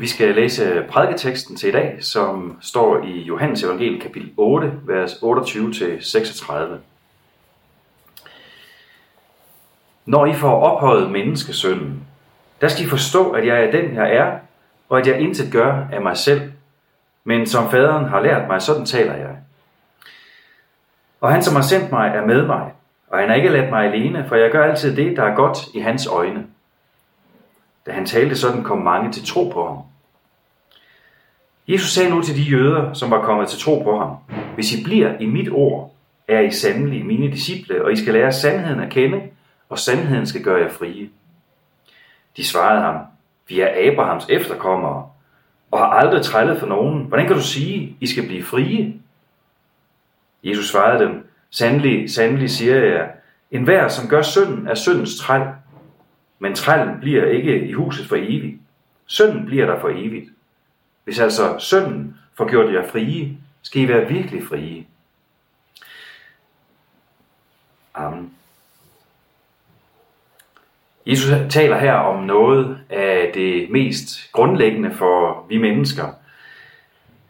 Vi skal læse prædiketeksten til i dag, som står i Johannes evangel kapitel 8, vers 28-36. Når I får ophøjet menneskesønnen, der skal I forstå, at jeg er den, jeg er, og at jeg intet gør af mig selv, men som faderen har lært mig, sådan taler jeg. Og han, som har sendt mig, er med mig, og han har ikke ladt mig alene, for jeg gør altid det, der er godt i hans øjne. Da han talte sådan, kom mange til tro på ham. Jesus sagde nu til de jøder, som var kommet til tro på ham, Hvis I bliver i mit ord, er I sandelig mine disciple, og I skal lære sandheden at kende, og sandheden skal gøre jer frie. De svarede ham, vi er Abrahams efterkommere, og har aldrig trællet for nogen. Hvordan kan du sige, I skal blive frie? Jesus svarede dem, sandelig, sandelig siger jeg, en hver, som gør synden, er syndens træl. Men trællen bliver ikke i huset for evigt. Synden bliver der for evigt. Hvis altså sønnen får gjort jer frie, skal I være virkelig frie. Amen. Jesus taler her om noget af det mest grundlæggende for vi mennesker,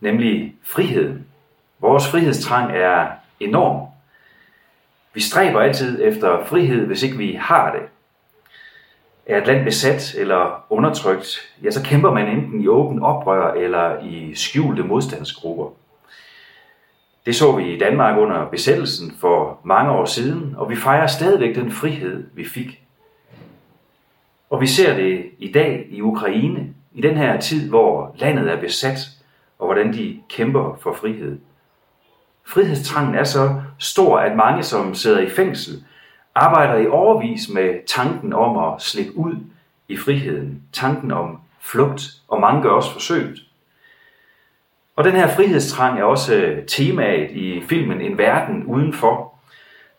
nemlig friheden. Vores frihedstrang er enorm. Vi stræber altid efter frihed, hvis ikke vi har det. Er et land besat eller undertrykt, ja, så kæmper man enten i åben oprør eller i skjulte modstandsgrupper. Det så vi i Danmark under besættelsen for mange år siden, og vi fejrer stadigvæk den frihed, vi fik. Og vi ser det i dag i Ukraine, i den her tid, hvor landet er besat, og hvordan de kæmper for frihed. Frihedstrangen er så stor, at mange, som sidder i fængsel, arbejder i overvis med tanken om at slippe ud i friheden, tanken om flugt, og mange gør også forsøget. Og den her frihedstrang er også øh, temaet i filmen En verden udenfor,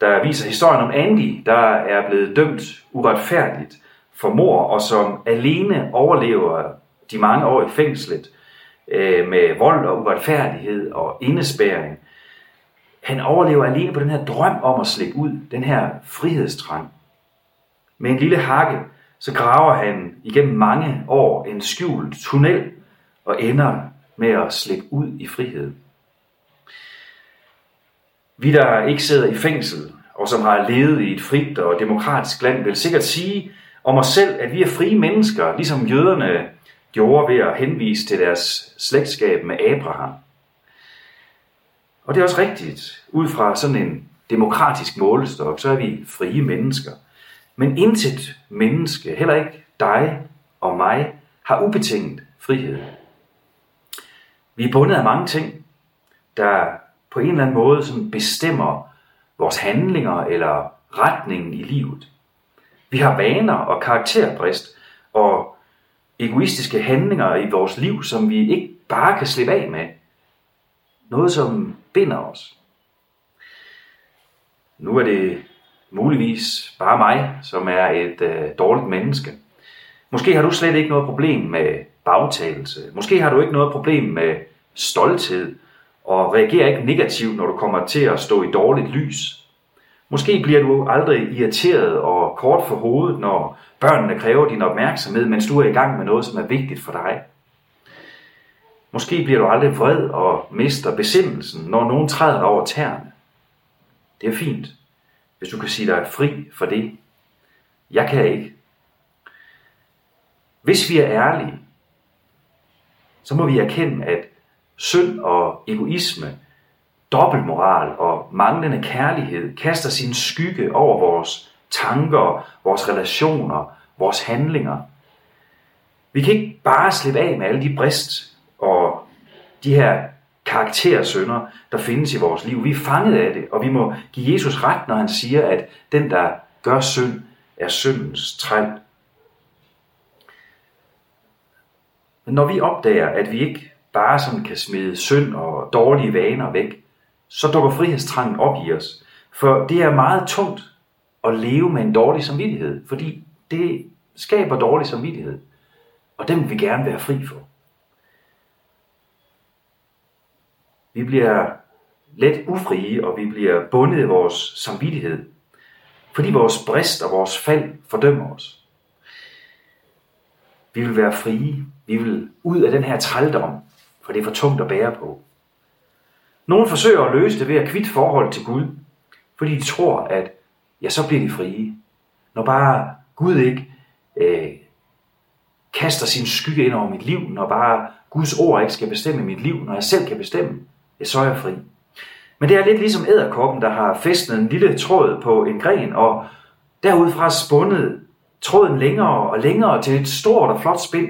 der viser historien om Andy, der er blevet dømt uretfærdigt for mor, og som alene overlever de mange år i fængslet øh, med vold og uretfærdighed og indespæring. Han overlever alene på den her drøm om at slippe ud, den her frihedstrang. Med en lille hakke, så graver han igennem mange år en skjult tunnel og ender med at slippe ud i frihed. Vi, der ikke sidder i fængsel, og som har levet i et frit og demokratisk land, vil sikkert sige, om os selv, at vi er frie mennesker, ligesom jøderne gjorde ved at henvise til deres slægtskab med Abraham. Og det er også rigtigt. Ud fra sådan en demokratisk målestok, så er vi frie mennesker. Men intet menneske, heller ikke dig og mig, har ubetinget frihed. Vi er bundet af mange ting, der på en eller anden måde sådan bestemmer vores handlinger eller retningen i livet. Vi har vaner og karakterbrist og egoistiske handlinger i vores liv, som vi ikke bare kan slippe af med. Noget, som binder os. Nu er det muligvis bare mig, som er et øh, dårligt menneske. Måske har du slet ikke noget problem med bagtagelse. Måske har du ikke noget problem med stolthed og reagerer ikke negativt, når du kommer til at stå i dårligt lys. Måske bliver du aldrig irriteret og kort for hovedet, når børnene kræver din opmærksomhed, mens du er i gang med noget, som er vigtigt for dig. Måske bliver du aldrig vred og mister besindelsen, når nogen træder dig over tæerne. Det er fint, hvis du kan sige dig fri for det. Jeg kan ikke. Hvis vi er ærlige, så må vi erkende, at synd og egoisme dobbeltmoral og manglende kærlighed kaster sin skygge over vores tanker, vores relationer, vores handlinger. Vi kan ikke bare slippe af med alle de brist og de her karaktersønder, der findes i vores liv. Vi er fanget af det, og vi må give Jesus ret, når han siger, at den, der gør synd, er syndens træl. Men når vi opdager, at vi ikke bare sådan kan smide synd og dårlige vaner væk, så dukker frihedstrangen op i os. For det er meget tungt at leve med en dårlig samvittighed, fordi det skaber dårlig samvittighed. Og den vil vi gerne være fri for. Vi bliver let ufrie, og vi bliver bundet i vores samvittighed, fordi vores brist og vores fald fordømmer os. Vi vil være frie. Vi vil ud af den her trældom, for det er for tungt at bære på. Nogle forsøger at løse det ved at kvitte forhold til Gud, fordi de tror, at ja, så bliver de frie. Når bare Gud ikke øh, kaster sin skygge ind over mit liv, når bare Guds ord ikke skal bestemme mit liv, når jeg selv kan bestemme, så er jeg fri. Men det er lidt ligesom æderkoppen, der har fæstnet en lille tråd på en gren, og derudfra spundet tråden længere og længere til et stort og flot spind.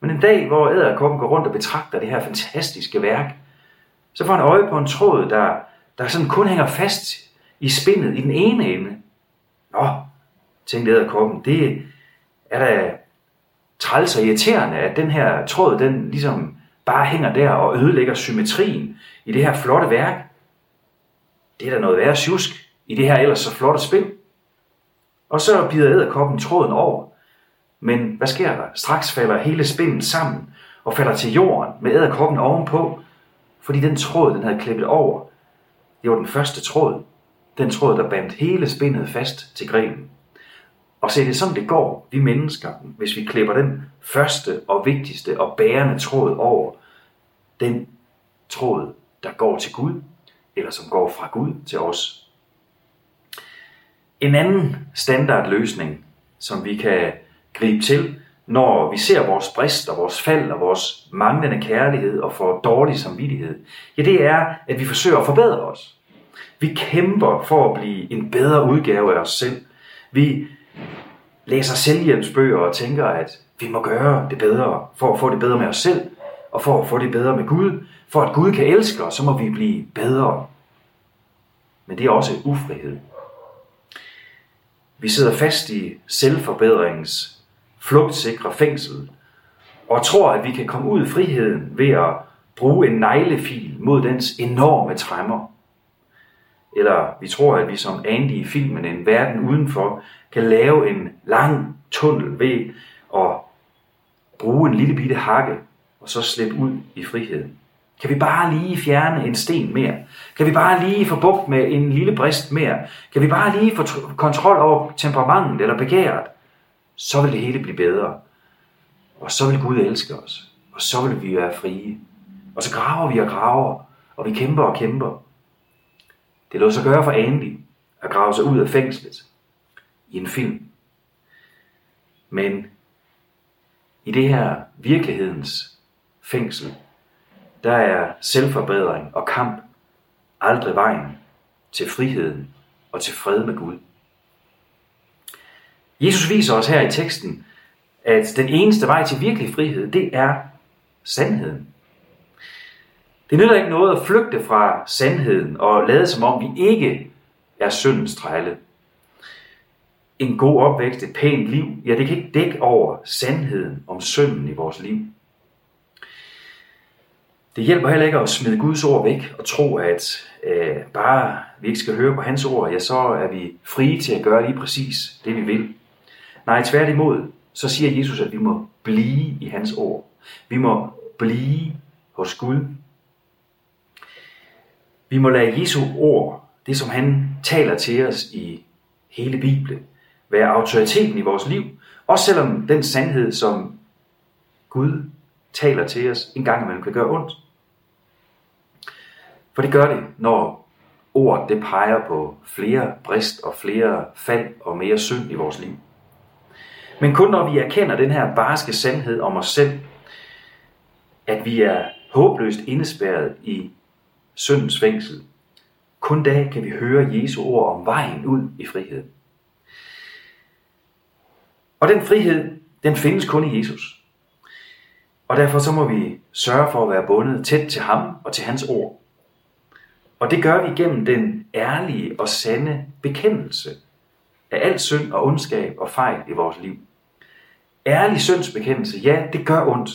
Men en dag, hvor æderkoppen går rundt og betragter det her fantastiske værk, så får han øje på en tråd, der, der sådan kun hænger fast i spindet i den ene ende. Nå, tænkte æderkoppen, det er da træls og irriterende, at den her tråd, den ligesom bare hænger der og ødelægger symmetrien i det her flotte værk. Det er da noget værre sjusk i det her ellers så flotte spil. Og så bider æderkoppen tråden over. Men hvad sker der? Straks falder hele spillet sammen og falder til jorden med æderkoppen ovenpå, fordi den tråd, den havde klippet over, det var den første tråd. Den tråd, der bandt hele spindet fast til grenen. Og se, det er sådan, det går, vi mennesker, hvis vi klipper den første og vigtigste og bærende tråd over. Den tråd, der går til Gud, eller som går fra Gud til os. En anden standardløsning, som vi kan gribe til, når vi ser vores brist og vores fald og vores manglende kærlighed og for dårlig samvittighed, ja, det er, at vi forsøger at forbedre os. Vi kæmper for at blive en bedre udgave af os selv. Vi læser selvhjælpsbøger og tænker, at vi må gøre det bedre for at få det bedre med os selv, og for at få det bedre med Gud. For at Gud kan elske os, så må vi blive bedre. Men det er også ufrihed. Vi sidder fast i selvforbedringens flugtsikre fængsel, og tror, at vi kan komme ud i friheden ved at bruge en neglefil mod dens enorme træmmer. Eller vi tror, at vi som Andy i filmen En Verden Udenfor kan lave en lang tunnel ved at bruge en lille bitte hakke og så slippe ud i friheden. Kan vi bare lige fjerne en sten mere? Kan vi bare lige få bugt med en lille brist mere? Kan vi bare lige få kontrol over temperamentet eller begæret? Så vil det hele blive bedre. Og så vil Gud elske os. Og så vil vi være frie. Og så graver vi og graver, og vi kæmper og kæmper. Det lå sig gøre for Andy at grave sig ud af fængslet i en film. Men i det her virkelighedens fængsel, der er selvforbedring og kamp aldrig vejen til friheden og til fred med Gud. Jesus viser os her i teksten, at den eneste vej til virkelig frihed, det er sandheden. Det nytter ikke noget at flygte fra sandheden og lade som om vi ikke er syndens trælle. En god opvækst, et pænt liv, ja det kan ikke dække over sandheden om synden i vores liv. Det hjælper heller ikke at smide Guds ord væk og tro, at øh, bare vi ikke skal høre på hans ord, ja så er vi frie til at gøre lige præcis det vi vil. Nej, tværtimod, så siger Jesus, at vi må blive i hans ord. Vi må blive hos Gud vi må lade Jesu ord, det som han taler til os i hele Bibelen, være autoriteten i vores liv, også selvom den sandhed, som Gud taler til os, en gang imellem kan gøre ondt. For det gør det, når ordet det peger på flere brist og flere fald og mere synd i vores liv. Men kun når vi erkender den her barske sandhed om os selv, at vi er håbløst indespærret i syndens fængsel. Kun da kan vi høre Jesu ord om vejen ud i frihed. Og den frihed, den findes kun i Jesus. Og derfor så må vi sørge for at være bundet tæt til ham og til hans ord. Og det gør vi gennem den ærlige og sande bekendelse af al synd og ondskab og fejl i vores liv. Ærlig syndsbekendelse, ja, det gør ondt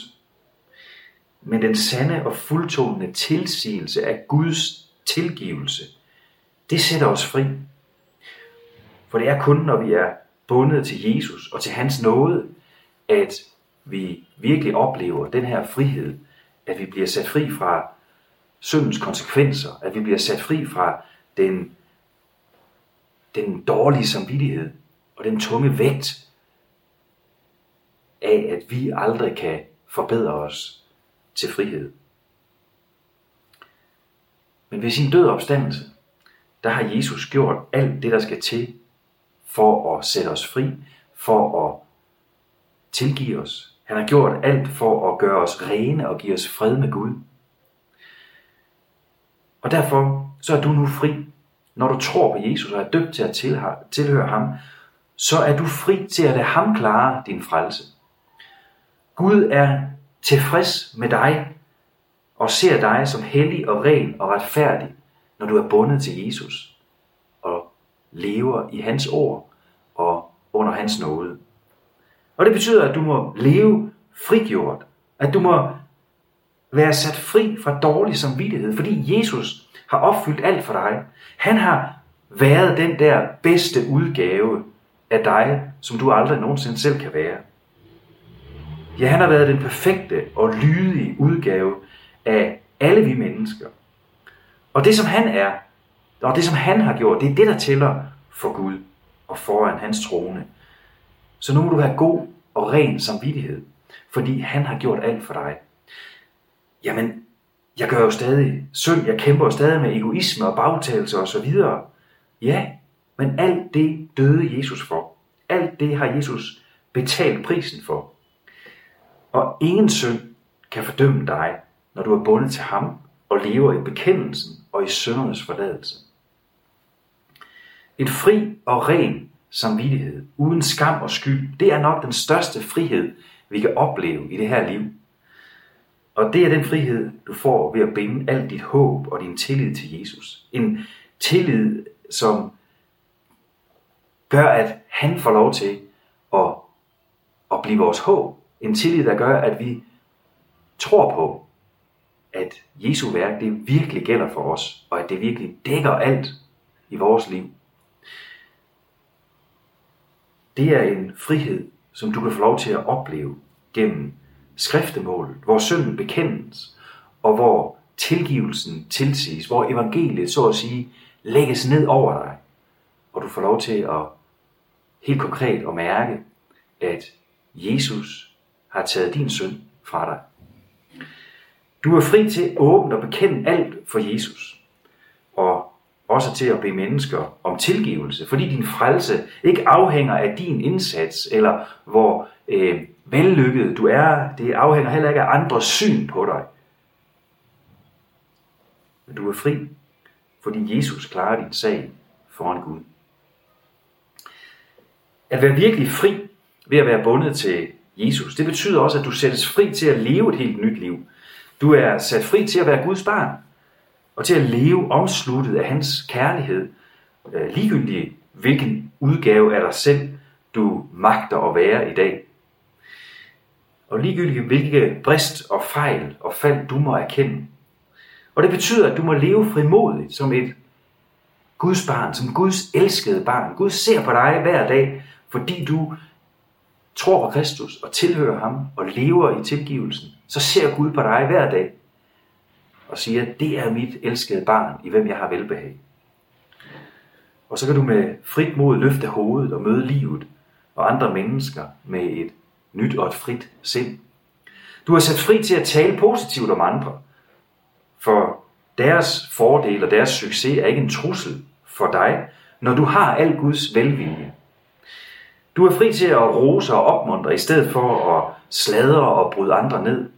men den sande og fuldtonende tilsigelse af Guds tilgivelse, det sætter os fri. For det er kun, når vi er bundet til Jesus og til hans nåde, at vi virkelig oplever den her frihed, at vi bliver sat fri fra syndens konsekvenser, at vi bliver sat fri fra den, den dårlige samvittighed og den tunge vægt, af, at vi aldrig kan forbedre os til frihed. Men ved sin død og opstandelse, der har Jesus gjort alt det, der skal til for at sætte os fri, for at tilgive os. Han har gjort alt for at gøre os rene og give os fred med Gud. Og derfor så er du nu fri. Når du tror på Jesus og er døbt til at tilhøre ham, så er du fri til at lade ham klare din frelse. Gud er tilfreds med dig og ser dig som hellig og ren og retfærdig, når du er bundet til Jesus og lever i hans ord og under hans nåde. Og det betyder, at du må leve frigjort, at du må være sat fri fra dårlig samvittighed, fordi Jesus har opfyldt alt for dig. Han har været den der bedste udgave af dig, som du aldrig nogensinde selv kan være. Ja, han har været den perfekte og lydige udgave af alle vi mennesker. Og det som han er, og det som han har gjort, det er det, der tæller for Gud og foran hans trone. Så nu må du have god og ren samvittighed, fordi han har gjort alt for dig. Jamen, jeg gør jo stadig synd, jeg kæmper jo stadig med egoisme og bagtagelse og så videre. Ja, men alt det døde Jesus for. Alt det har Jesus betalt prisen for. Og ingen synd kan fordømme dig, når du er bundet til ham og lever i bekendelsen og i søndernes forladelse. En fri og ren samvittighed, uden skam og skyld, det er nok den største frihed, vi kan opleve i det her liv. Og det er den frihed, du får ved at binde alt dit håb og din tillid til Jesus. En tillid, som gør, at han får lov til at, at blive vores håb. En tillid, der gør, at vi tror på, at Jesu værk det virkelig gælder for os, og at det virkelig dækker alt i vores liv. Det er en frihed, som du kan få lov til at opleve gennem skriftemålet, hvor synden bekendes, og hvor tilgivelsen tilsiges, hvor evangeliet så at sige lægges ned over dig, og du får lov til at helt konkret at mærke, at Jesus har taget din synd fra dig. Du er fri til åbent at bekende alt for Jesus, og også til at bede mennesker om tilgivelse, fordi din frelse ikke afhænger af din indsats, eller hvor øh, vellykket du er. Det afhænger heller ikke af andres syn på dig. Men du er fri, fordi Jesus klarer din sag foran Gud. At være virkelig fri ved at være bundet til Jesus, det betyder også, at du sættes fri til at leve et helt nyt liv. Du er sat fri til at være Guds barn, og til at leve omsluttet af hans kærlighed, øh, ligegyldigt hvilken udgave af dig selv du magter at være i dag. Og ligegyldigt hvilke brist og fejl og fald du må erkende. Og det betyder, at du må leve frimodigt som et Guds barn, som Guds elskede barn. Gud ser på dig hver dag, fordi du tror på Kristus og tilhører ham og lever i tilgivelsen. Så ser Gud på dig hver dag og siger, det er mit elskede barn, i hvem jeg har velbehag. Og så kan du med frit mod løfte hovedet og møde livet og andre mennesker med et nyt og et frit sind. Du er sat fri til at tale positivt om andre, for deres fordel og deres succes er ikke en trussel for dig, når du har al Guds velvilje. Du er fri til at rose og opmuntre, i stedet for at sladre og bryde andre ned.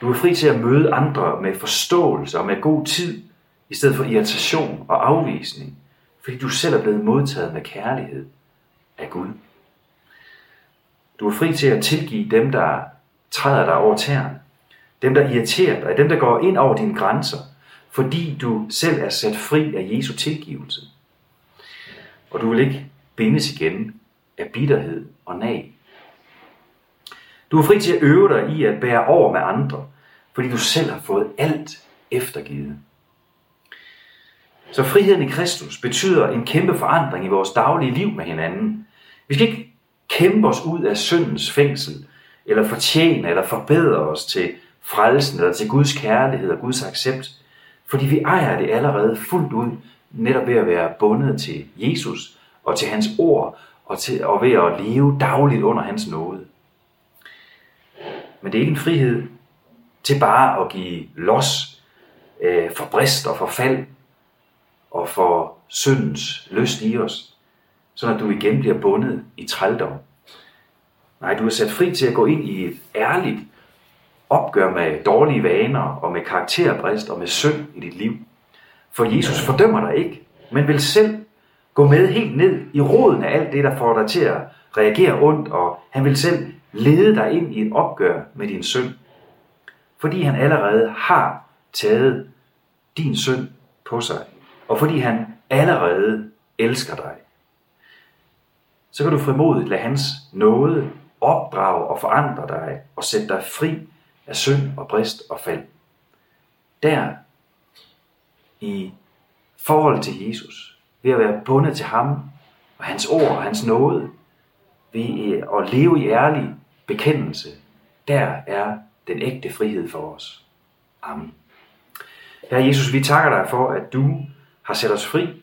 Du er fri til at møde andre med forståelse og med god tid, i stedet for irritation og afvisning, fordi du selv er blevet modtaget med kærlighed af Gud. Du er fri til at tilgive dem, der træder dig over tæerne, dem, der irriterer dig, dem, der går ind over dine grænser, fordi du selv er sat fri af Jesu tilgivelse. Og du vil ikke bindes igen af bitterhed og nag. Du er fri til at øve dig i at bære over med andre, fordi du selv har fået alt eftergivet. Så friheden i Kristus betyder en kæmpe forandring i vores daglige liv med hinanden. Vi skal ikke kæmpe os ud af syndens fængsel, eller fortjene eller forbedre os til frelsen eller til Guds kærlighed og Guds accept, fordi vi ejer det allerede fuldt ud, netop ved at være bundet til Jesus og til hans ord og, til, og ved at leve dagligt under hans nåde. Men det er ikke en frihed til bare at give los øh, for brist og forfald og for syndens lyst i os, så at du igen bliver bundet i trældom. Nej, du er sat fri til at gå ind i et ærligt opgør med dårlige vaner og med karakterbrist og med synd i dit liv. For Jesus fordømmer dig ikke, men vil selv gå med helt ned i roden af alt det, der får dig til at reagere ondt, og han vil selv lede dig ind i et opgør med din synd. Fordi han allerede har taget din synd på sig, og fordi han allerede elsker dig. Så kan du frimodigt lade hans nåde opdrage og forandre dig og sætte dig fri af synd og brist og fald. Der i forhold til Jesus, ved at være bundet til ham og hans ord og hans nåde, ved øh, at leve i ærlig bekendelse, der er den ægte frihed for os. Amen. Herre Jesus, vi takker dig for, at du har sat os fri,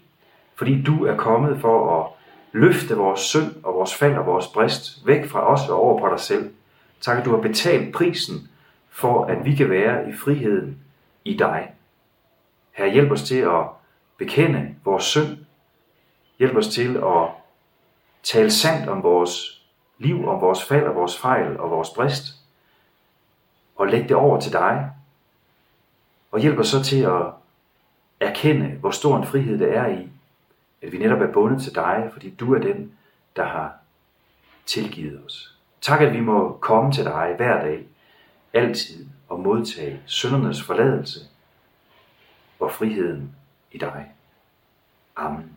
fordi du er kommet for at løfte vores synd og vores fald og vores brist væk fra os og over på dig selv. Tak, at du har betalt prisen for, at vi kan være i friheden i dig. Herre, hjælp os til at bekende vores synd. Hjælp os til at tale sandt om vores liv, om vores fald og vores fejl og vores brist. Og lægge det over til dig. Og hjælp os så til at erkende, hvor stor en frihed det er i, at vi netop er bundet til dig, fordi du er den, der har tilgivet os. Tak, at vi må komme til dig hver dag, altid, og modtage syndernes forladelse og friheden i dig. Amen.